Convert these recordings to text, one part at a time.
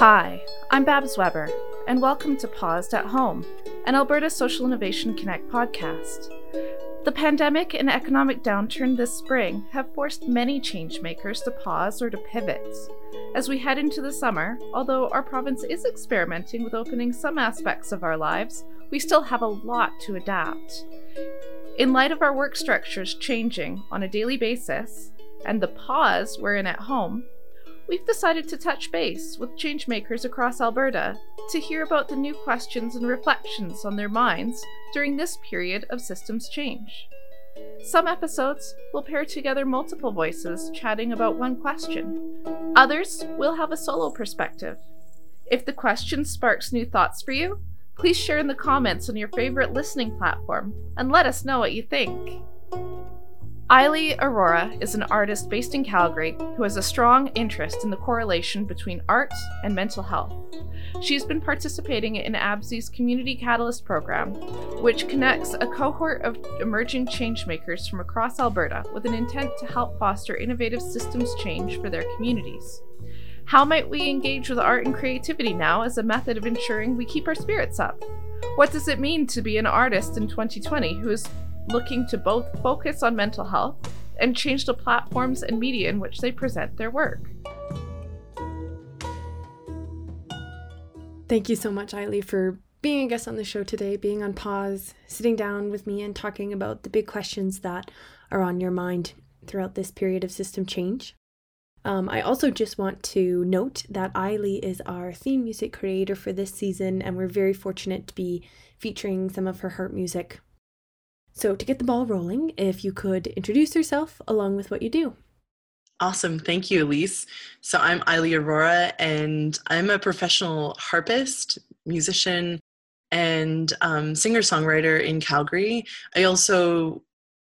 Hi, I'm Babs Weber, and welcome to Paused at Home, an Alberta Social Innovation Connect podcast. The pandemic and economic downturn this spring have forced many changemakers to pause or to pivot. As we head into the summer, although our province is experimenting with opening some aspects of our lives, we still have a lot to adapt. In light of our work structures changing on a daily basis, and the pause we're in at home, we've decided to touch base with changemakers across Alberta to hear about the new questions and reflections on their minds during this period of systems change. Some episodes will pair together multiple voices chatting about one question. Others will have a solo perspective. If the question sparks new thoughts for you, please share in the comments on your favorite listening platform and let us know what you think. Eily Aurora is an artist based in Calgary who has a strong interest in the correlation between art and mental health. She's been participating in ABSI's Community Catalyst program, which connects a cohort of emerging changemakers from across Alberta with an intent to help foster innovative systems change for their communities. How might we engage with art and creativity now as a method of ensuring we keep our spirits up? What does it mean to be an artist in 2020 who is looking to both focus on mental health and change the platforms and media in which they present their work. Thank you so much, Eily, for being a guest on the show today, being on pause, sitting down with me, and talking about the big questions that are on your mind throughout this period of system change. Um, I also just want to note that Eily is our theme music creator for this season, and we're very fortunate to be featuring some of her heart music so, to get the ball rolling, if you could introduce yourself along with what you do. Awesome. Thank you, Elise. So, I'm Eily Aurora, and I'm a professional harpist, musician, and um, singer songwriter in Calgary. I also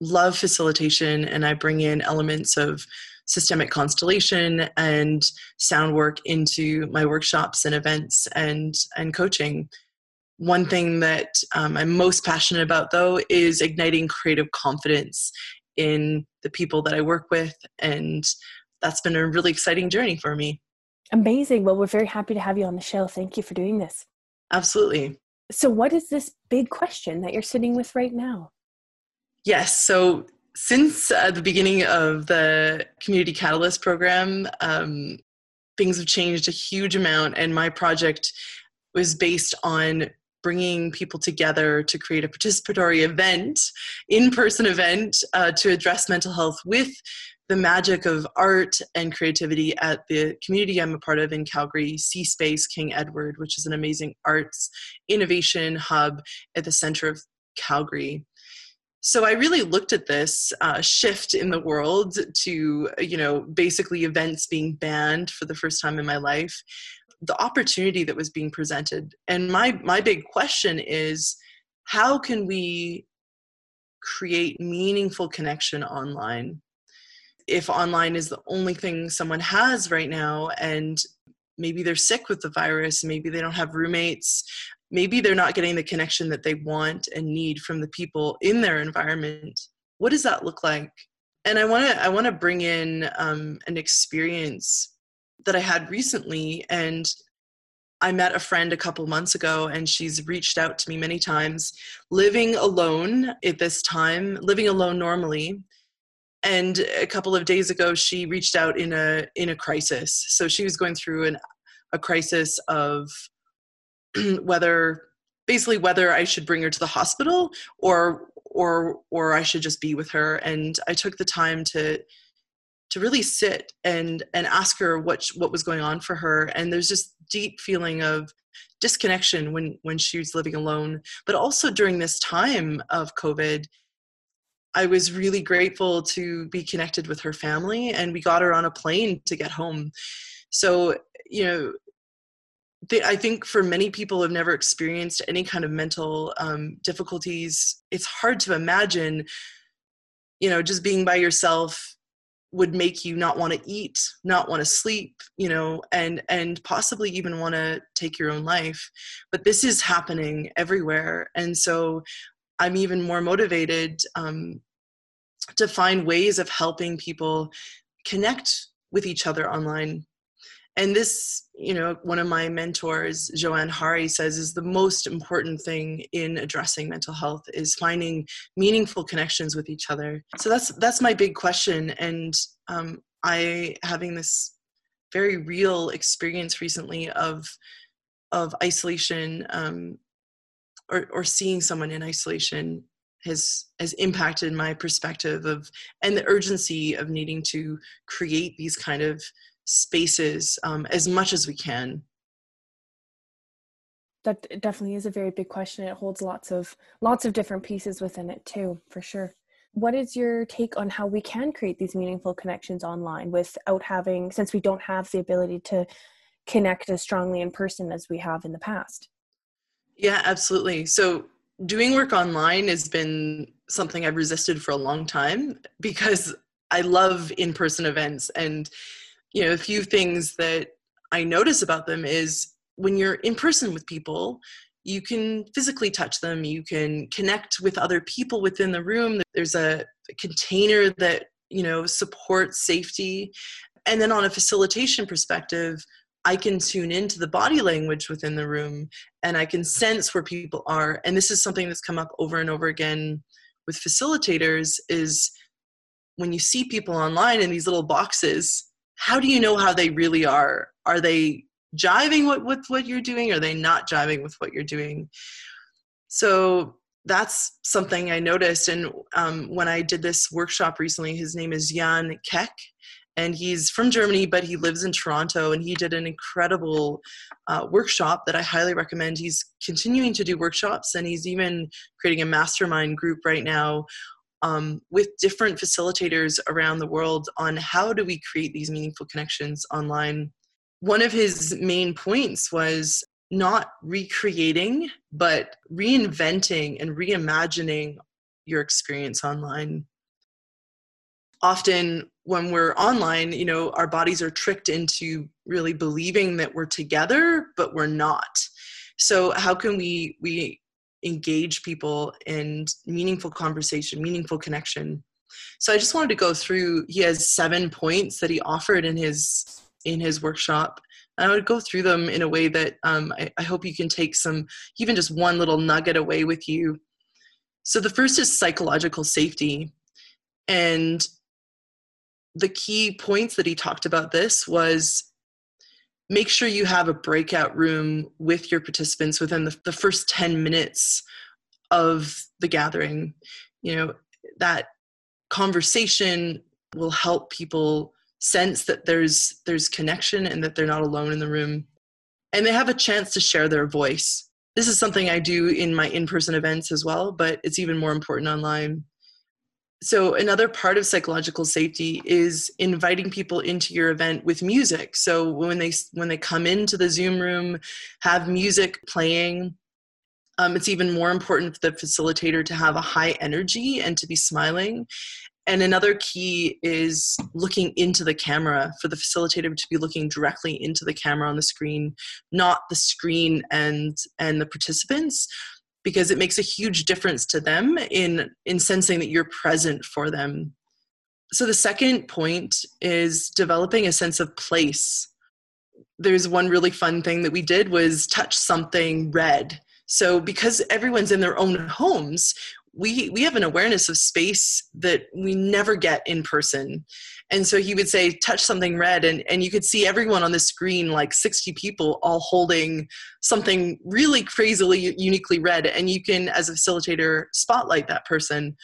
love facilitation, and I bring in elements of systemic constellation and sound work into my workshops and events and and coaching one thing that um, I'm most passionate about, though, is igniting creative confidence in the people that I work with. And that's been a really exciting journey for me. Amazing. Well, we're very happy to have you on the show. Thank you for doing this. Absolutely. So, what is this big question that you're sitting with right now? Yes. So, since uh, the beginning of the Community Catalyst program, um, things have changed a huge amount, and my project was based on bringing people together to create a participatory event, in person event, uh, to address mental health with the magic of art and creativity at the community I'm a part of in Calgary, cSPACE King Edward, which is an amazing arts innovation hub at the center of Calgary. So I really looked at this uh, shift in the world to, you know, basically events being banned for the first time in my life the opportunity that was being presented. And my my big question is how can we create meaningful connection online? If online is the only thing someone has right now and maybe they're sick with the virus, maybe they don't have roommates, maybe they're not getting the connection that they want and need from the people in their environment. What does that look like? And I want to I want to bring in um, an experience that I had recently. And I met a friend a couple months ago, and she's reached out to me many times, living alone at this time, living alone normally. And a couple of days ago, she reached out in a in a crisis. So she was going through an, a crisis of whether basically whether I should bring her to the hospital or or or I should just be with her. And I took the time to to really sit and and ask her what what was going on for her. And there's this deep feeling of disconnection when when she was living alone. But also during this time of covid i was really grateful to be connected with her family and we got her on a plane to get home. So you know I think for many people who have never experienced any kind of mental um, difficulties, it's hard to imagine, you know, just being by yourself would make you not want to eat not want to sleep you know and and possibly even want to take your own life. But this is happening everywhere and so i'm even more motivated um, to find ways of helping people connect with each other online and this you know one of my mentors Johann Hari says is the most important thing in addressing mental health is finding meaningful connections with each other. So that's that's my big question. And um, i having this very real experience recently of of isolation um, or, or seeing someone in isolation has has impacted my perspective of and the urgency of needing to create these kind of spaces um, as much as we can. That definitely is a very big question. It holds lots of lots of different pieces within it too for sure. What is your take on how we can create these meaningful connections online without having since we don't have the ability to connect as strongly in person as we have in the past? Yeah absolutely. So doing work online has been something i've resisted for a long time because i love in-person events and you know a few things that i notice about them is when you're in person with people you can physically touch them you can connect with other people within the room there's a container that you know supports safety. And then on a facilitation perspective i can tune into the body language within the room and i can sense where people are. And this is something that's come up over and over again with facilitators is when you see people online in these little boxes how do you know how they really are are they jiving with, with what you're doing? Are they not jiving with what you're doing? So that's something I noticed. And um, when I did this workshop recently, his name is Jan Keck, and he's from Germany, but he lives in Toronto. And he did an incredible uh, workshop that I highly recommend. He's continuing to do workshops, and he's even creating a mastermind group right now um, with different facilitators around the world on how do we create these meaningful connections online one of his main points was not recreating, but reinventing and reimagining your experience online. Often, when we're online, you know, our bodies are tricked into really believing that we're together, but we're not. So, how can we we engage people in meaningful conversation, meaningful connection? So, I just wanted to go through. He has seven points that he offered in his in his workshop. And I would go through them in a way that um, I, I hope you can take some, even just one little nugget away with you. So the first is psychological safety. And the key points that he talked about this was make sure you have a breakout room with your participants within the, the first 10 minutes of the gathering. You know, that conversation will help people sense that there's there's connection and that they're not alone in the room. And they have a chance to share their voice. This is something i do in my in-person events as well but it's even more important online so another part of psychological safety is inviting people into your event with music. So when they when they come into the zoom room have music playing um, it's even more important for the facilitator to have a high energy and to be smiling. And another key is looking into the camera for the facilitator to be looking directly into the camera on the screen not the screen and and the participants because it makes a huge difference to them in in sensing that you're present for them. So the second point is developing a sense of place. There's one really fun thing that we did was touch something red. So because everyone's in their own homes we we have an awareness of space that we never get in person and so he would say touch something red and and you could see everyone on the screen like 60 people all holding something really crazily uniquely red and you can as a facilitator spotlight that person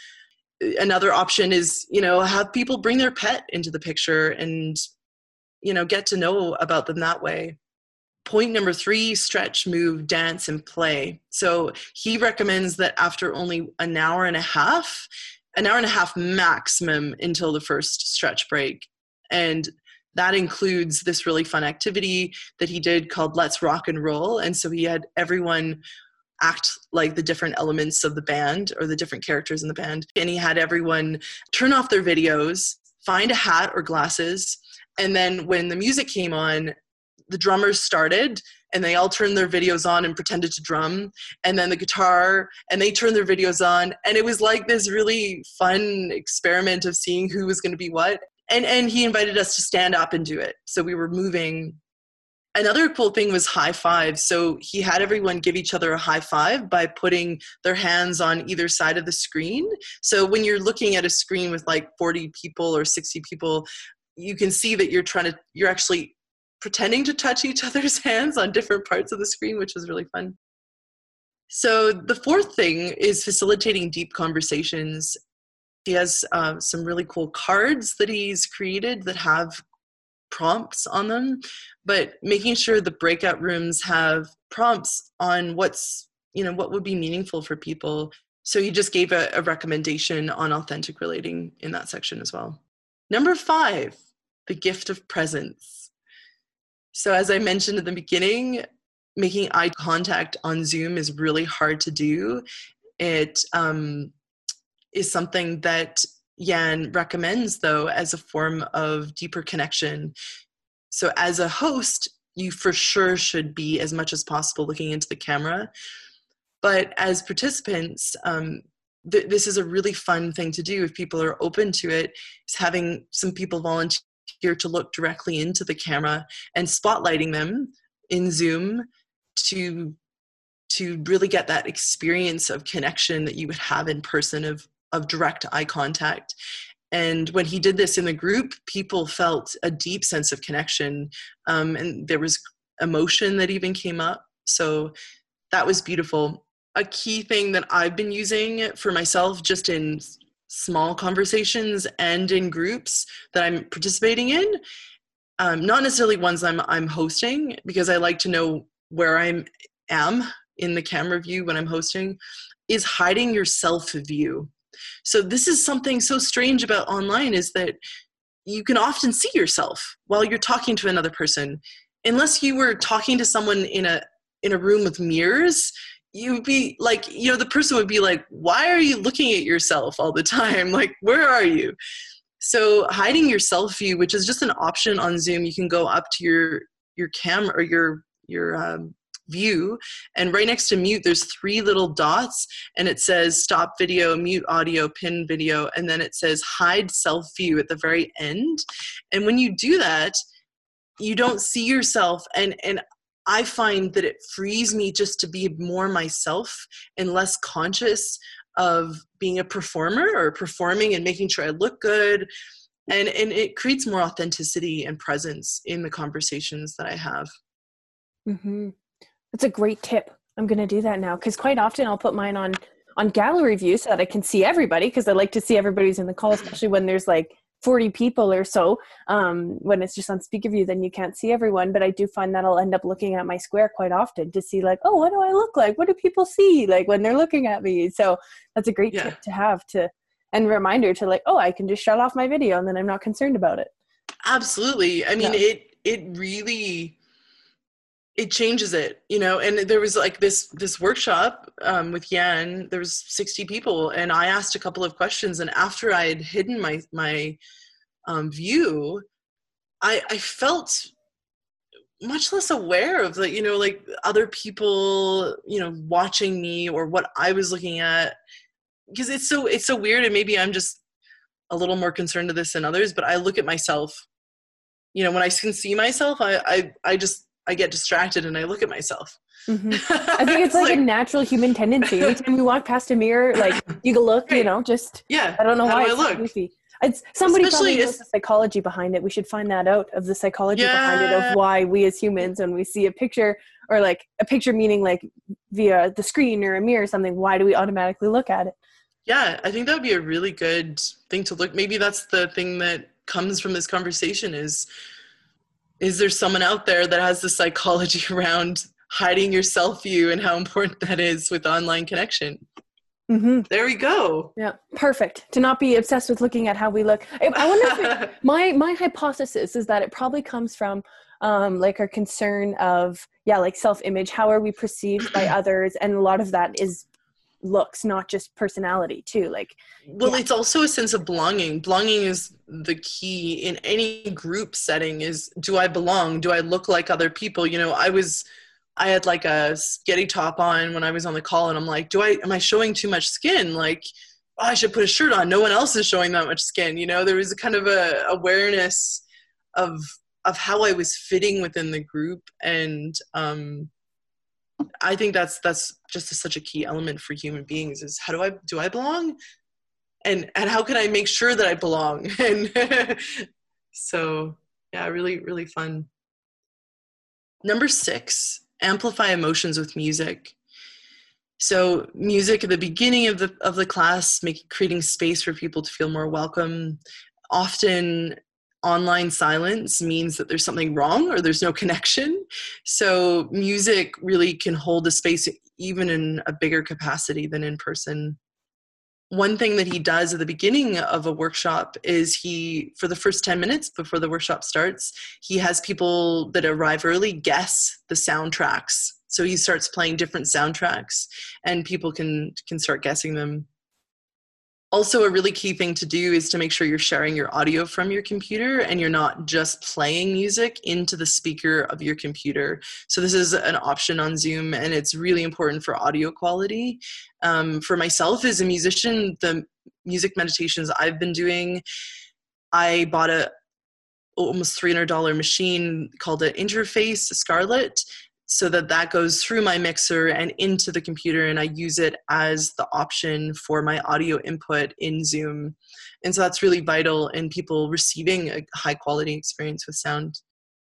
another option is you know have people bring their pet into the picture and you know get to know about them that way Point number three stretch, move, dance, and play. So he recommends that after only an hour and a half, an hour and a half maximum until the first stretch break. And that includes this really fun activity that he did called Let's Rock and Roll. And so he had everyone act like the different elements of the band or the different characters in the band. And he had everyone turn off their videos, find a hat or glasses, and then when the music came on, the drummers started and they all turned their videos on and pretended to drum and then the guitar and they turned their videos on and it was like this really fun experiment of seeing who was going to be what and and he invited us to stand up and do it so we were moving another cool thing was high five. So he had everyone give each other a high five by putting their hands on either side of the screen. So when you're looking at a screen with like 40 people or 60 people, you can see that you're trying to, you're actually pretending to touch each other's hands on different parts of the screen, which was really fun. So the fourth thing is facilitating deep conversations. He has uh, some really cool cards that he's created that have prompts on them, but making sure the breakout rooms have prompts on what's, you know, what would be meaningful for people. So he just gave a, a recommendation on authentic relating in that section as well. Number five, the gift of presence. So, as I mentioned at the beginning, making eye contact on Zoom is really hard to do. It um, is something that Jan recommends, though, as a form of deeper connection. So, as a host, you for sure should be as much as possible looking into the camera. But as participants, um, th- this is a really fun thing to do if people are open to it. Is having some people volunteer to look directly into the camera and spotlighting them in Zoom to to really get that experience of connection that you would have in person of of direct eye contact. And when he did this in the group, people felt a deep sense of connection, um, and there was emotion that even came up. So that was beautiful. A key thing that I've been using for myself, just in small conversations and in groups that I'm participating in, um, not necessarily ones I'm I'm hosting, because I like to know where I am am in the camera view when I'm hosting, is hiding your self view. So this is something so strange about online is that you can often see yourself while you're talking to another person. Unless you were talking to someone in a in a room with mirrors, you'd be like, you know, the person would be like, why are you looking at yourself all the time? Like, where are you? So hiding your self view, which is just an option on Zoom, you can go up to your your camera or your your um, view and right next to mute there's three little dots and it says stop video mute audio pin video and then it says hide self view at the very end and when you do that you don't see yourself and and i find that it frees me just to be more myself and less conscious of being a performer or performing and making sure i look good and and it creates more authenticity and presence in the conversations that i have mm-hmm. That's a great tip. I'm going to do that now because quite often I'll put mine on on gallery view so that I can see everybody because I like to see everybody who's in the call, especially when there's like 40 people or so. Um, when it's just on speaker view, then you can't see everyone. But I do find that I'll end up looking at my square quite often to see like, oh, what do I look like? What do people see like when they're looking at me? So that's a great yeah. tip to have to and reminder to like, oh, I can just shut off my video and then I'm not concerned about it. Absolutely. I mean, it it really it changes it you know? And there was like this this workshop um, with Jan there was 60 people and i asked a couple of questions and after i had hidden my my um, view i i felt much less aware of the you know like other people you know watching me or what i was looking at. Because it's so it's so weird and maybe i'm just a little more concerned to this than others but i look at myself. You know when i can see myself i i, I just I get distracted and I look at myself. Mm-hmm. I think it's like, like, a natural human tendency. Anytime we walk past a mirror, like you go look, right. you know, just yeah. I don't know How why do I look? It's somebody Especially probably knows the psychology behind it. We should find that out of the psychology yeah. behind it of why we as humans, when we see a picture or like a picture meaning like via the screen or a mirror or something, why do we automatically look at it? Yeah, I think that would be a really good thing to look. Maybe that's the thing that comes from this conversation is is there someone out there that has the psychology around hiding your self view and how important that is with online connection? Mm-hmm. there we go. Yeah perfect. To not be obsessed with looking at how we look. I wonder if it, my my hypothesis is that it probably comes from um, like our concern of yeah like self image how are we perceived by others? And a lot of that is looks not just personality too like well yeah. it's also a sense of belonging. Belonging is the key in any group setting is do i belong? Do i look like other people? You know i was i had like a sketty top on when i was on the call and i'm like do i am i showing too much skin? Like oh, i should put a shirt on. No one else is showing that much skin. You know there was a kind of a awareness of of how I was fitting within the group and um, I think that's that's just a, such a key element for human beings is how do I do I belong? And and how can I make sure that I belong? And so yeah really really fun. Number 6 amplify emotions with music. So music at the beginning of the of the class making creating space for people to feel more welcome. Often online silence means that there's something wrong or there's no connection. So music really can hold a space even in a bigger capacity than in person. One thing that he does at the beginning of a workshop is he, for the first 10 minutes before the workshop starts, he has people that arrive early guess the soundtracks. So he starts playing different soundtracks and people can can start guessing them also a really key thing to do is to make sure you're sharing your audio from your computer and you're not just playing music into the speaker of your computer. So this is an option on zoom and it's really important for audio quality. Um, for myself as a musician the music meditations i've been doing i bought a almost $300 machine called an interface scarlett so that that goes through my mixer and into the computer and i use it as the option for my audio input in zoom. And so that's really vital in people receiving a high quality experience with sound.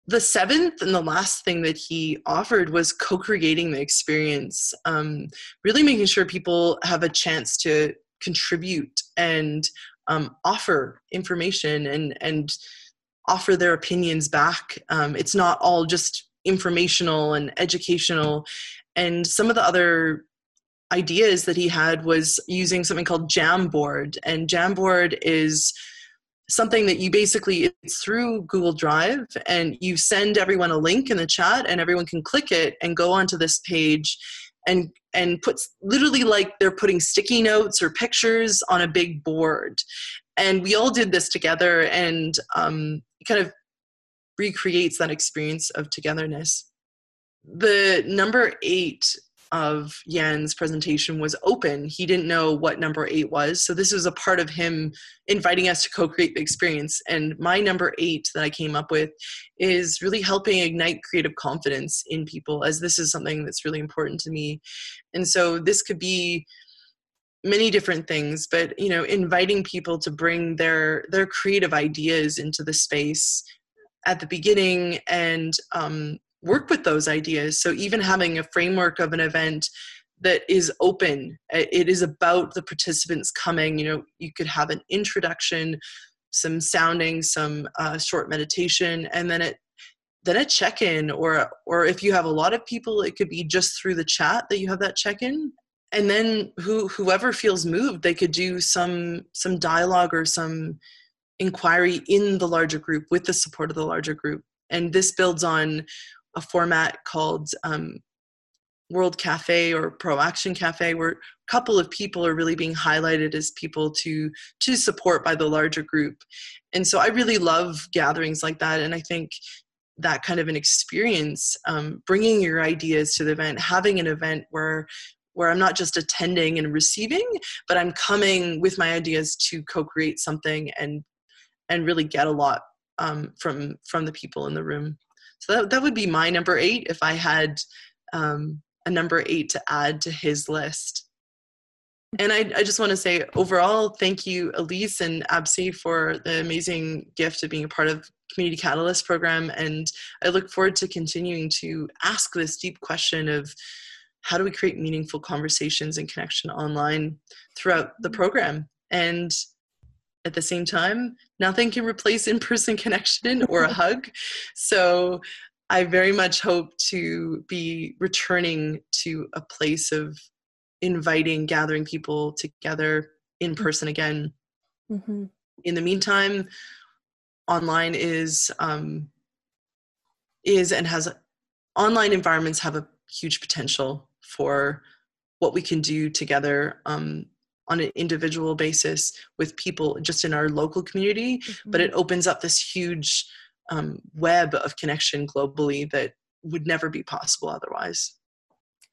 The seventh and the last thing that he offered was co-creating the experience um, really making sure people have a chance to contribute and um, offer information and and offer their opinions back. Um, it's not all just informational and educational. And some of the other ideas that he had was using something called Jamboard. And Jamboard is something that you basically it's through Google Drive and you send everyone a link in the chat and everyone can click it and go onto this page and and puts literally like they're putting sticky notes or pictures on a big board and we all did this together and um, kind of recreates that experience of togetherness. The number eight of Jan's presentation was open. He didn't know what number eight was. So this was a part of him inviting us to co-create the experience. And my number eight that I came up with is really helping ignite creative confidence in people as this is something that's really important to me. And so this could be many different things, but you know, inviting people to bring their their creative ideas into the space at the beginning and um, work with those ideas. So even having a framework of an event that is open, it is about the participants coming. You know, you could have an introduction, some sounding, some uh, short meditation, and then it then a check-in or or if you have a lot of people it could be just through the chat that you have that check-in and then who whoever feels moved they could do some some dialogue or some inquiry in the larger group with the support of the larger group. And this builds on a format called um, World Cafe or Pro Action Cafe, where a couple of people are really being highlighted as people to to support by the larger group. And so I really love gatherings like that, and I think that kind of an experience, um, bringing your ideas to the event, having an event where where I'm not just attending and receiving, but I'm coming with my ideas to co-create something and and really get a lot um, from from the people in the room. So that that would be my number eight if I had um, a number eight to add to his list. And I, I just want to say overall, thank you, Elise and Absi, for the amazing gift of being a part of Community Catalyst program. And I look forward to continuing to ask this deep question of how do we create meaningful conversations and connection online throughout the program. And at the same time, nothing can replace in person connection or a hug. So I very much hope to be returning to a place of inviting, gathering people together in mm-hmm. person again. Mm-hmm. In the meantime, online is um, is and has online environments have a huge potential for what we can do together um, on an individual basis with people just in our local community, mm-hmm. but it opens up this huge um, web of connection globally that would never be possible otherwise.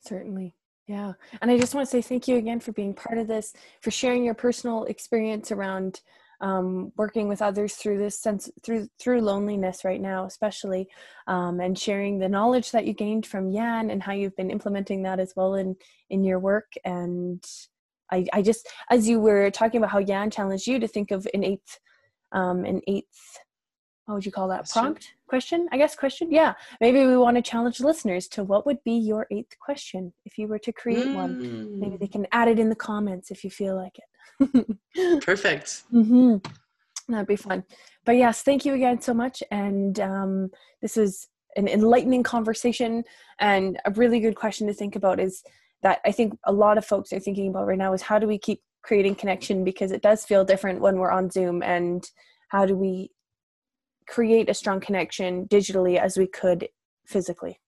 Certainly. Yeah. And I just want to say thank you again for being part of this, for sharing your personal experience around um, working with others through this sense through through loneliness right now especially um, and sharing the knowledge that you gained from Jan and how you've been implementing that as well in in your work and i i just as you were talking about how Jan challenged you to think of an eighth um, an eighth what would you call that? Question. prompt? Question? I guess question? Yeah. Maybe we want to challenge listeners to what would be your eighth question if you were to create mm. one. Maybe they mm. can add it in the comments if you feel like it. Perfect. Mm-hmm. that'd be fun. But yes thank you again so much. And um, this is an enlightening conversation. And a really good question to think about is that i think a lot of folks are thinking about right now is how do we keep creating connection because it does feel different when we're on zoom and how do we create a strong connection digitally as we could physically.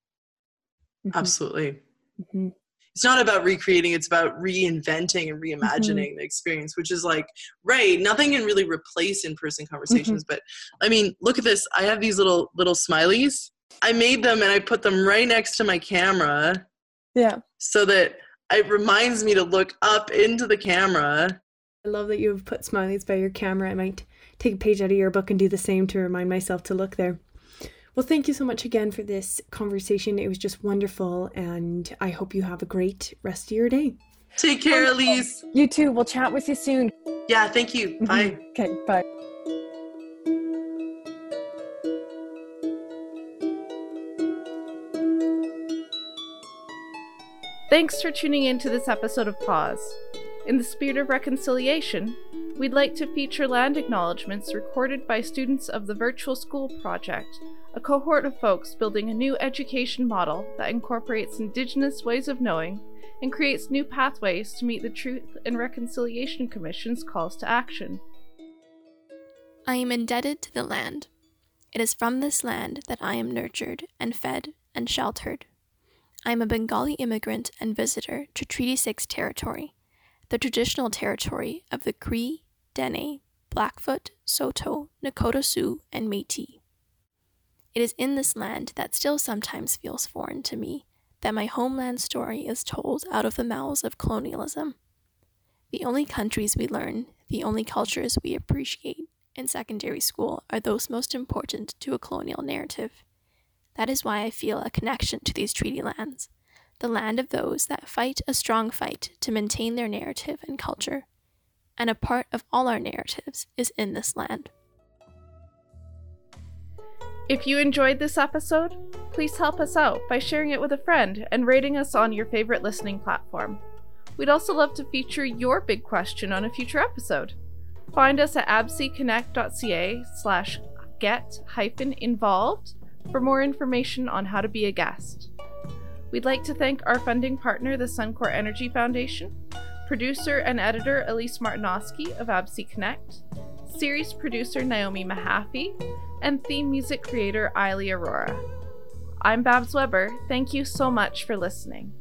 Mm-hmm. Absolutely. Mm-hmm. It's not about recreating, it's about reinventing and reimagining mm-hmm. the experience, which is like, right, nothing can really replace in person conversations. Mm-hmm. But I mean, look at this. I have these little little smileys. I made them and I put them right next to my camera. Yeah. So that it reminds me to look up into the camera. I love that you've put smileys by your camera. I might take a page out of your book and do the same to remind myself to look there. Well, thank you so much again for this conversation. It was just wonderful, and I hope you have a great rest of your day. Take care, Elise. You too. We'll chat with you soon. Yeah, thank you. Bye. okay, bye. Thanks for tuning in to this episode of Pause. In the spirit of reconciliation, We'd like to feature land acknowledgements recorded by students of the Virtual School Project, a cohort of folks building a new education model that incorporates Indigenous ways of knowing and creates new pathways to meet the Truth and Reconciliation Commission's calls to action. I am indebted to the land. It is from this land that I am nurtured and fed and sheltered. I am a Bengali immigrant and visitor to Treaty 6 territory, the traditional territory of the Cree, Dene, Blackfoot, Saulteaux, Nakota Sioux, and Metis. It is in this land that still sometimes feels foreign to me that my homeland story is told out of the mouths of colonialism. The only countries we learn, the only cultures we appreciate in secondary school are those most important to a colonial narrative. That is why I feel a connection to these treaty lands, the land of those that fight a strong fight to maintain their narrative and culture and a part of all our narratives is in this land. If you enjoyed this episode, please help us out by sharing it with a friend and rating us on your favorite listening platform. We'd also love to feature your big question on a future episode. Find us at absiconnect.ca slash get hyphen involved for more information on how to be a guest. We'd like to thank our funding partner, the Suncor Energy Foundation, producer and editor Elise Martinowski of ABSI Connect, series producer Naomi Mahaffey, and theme music creator Eily Aurora. I'm Babs Weber. Thank you so much for listening.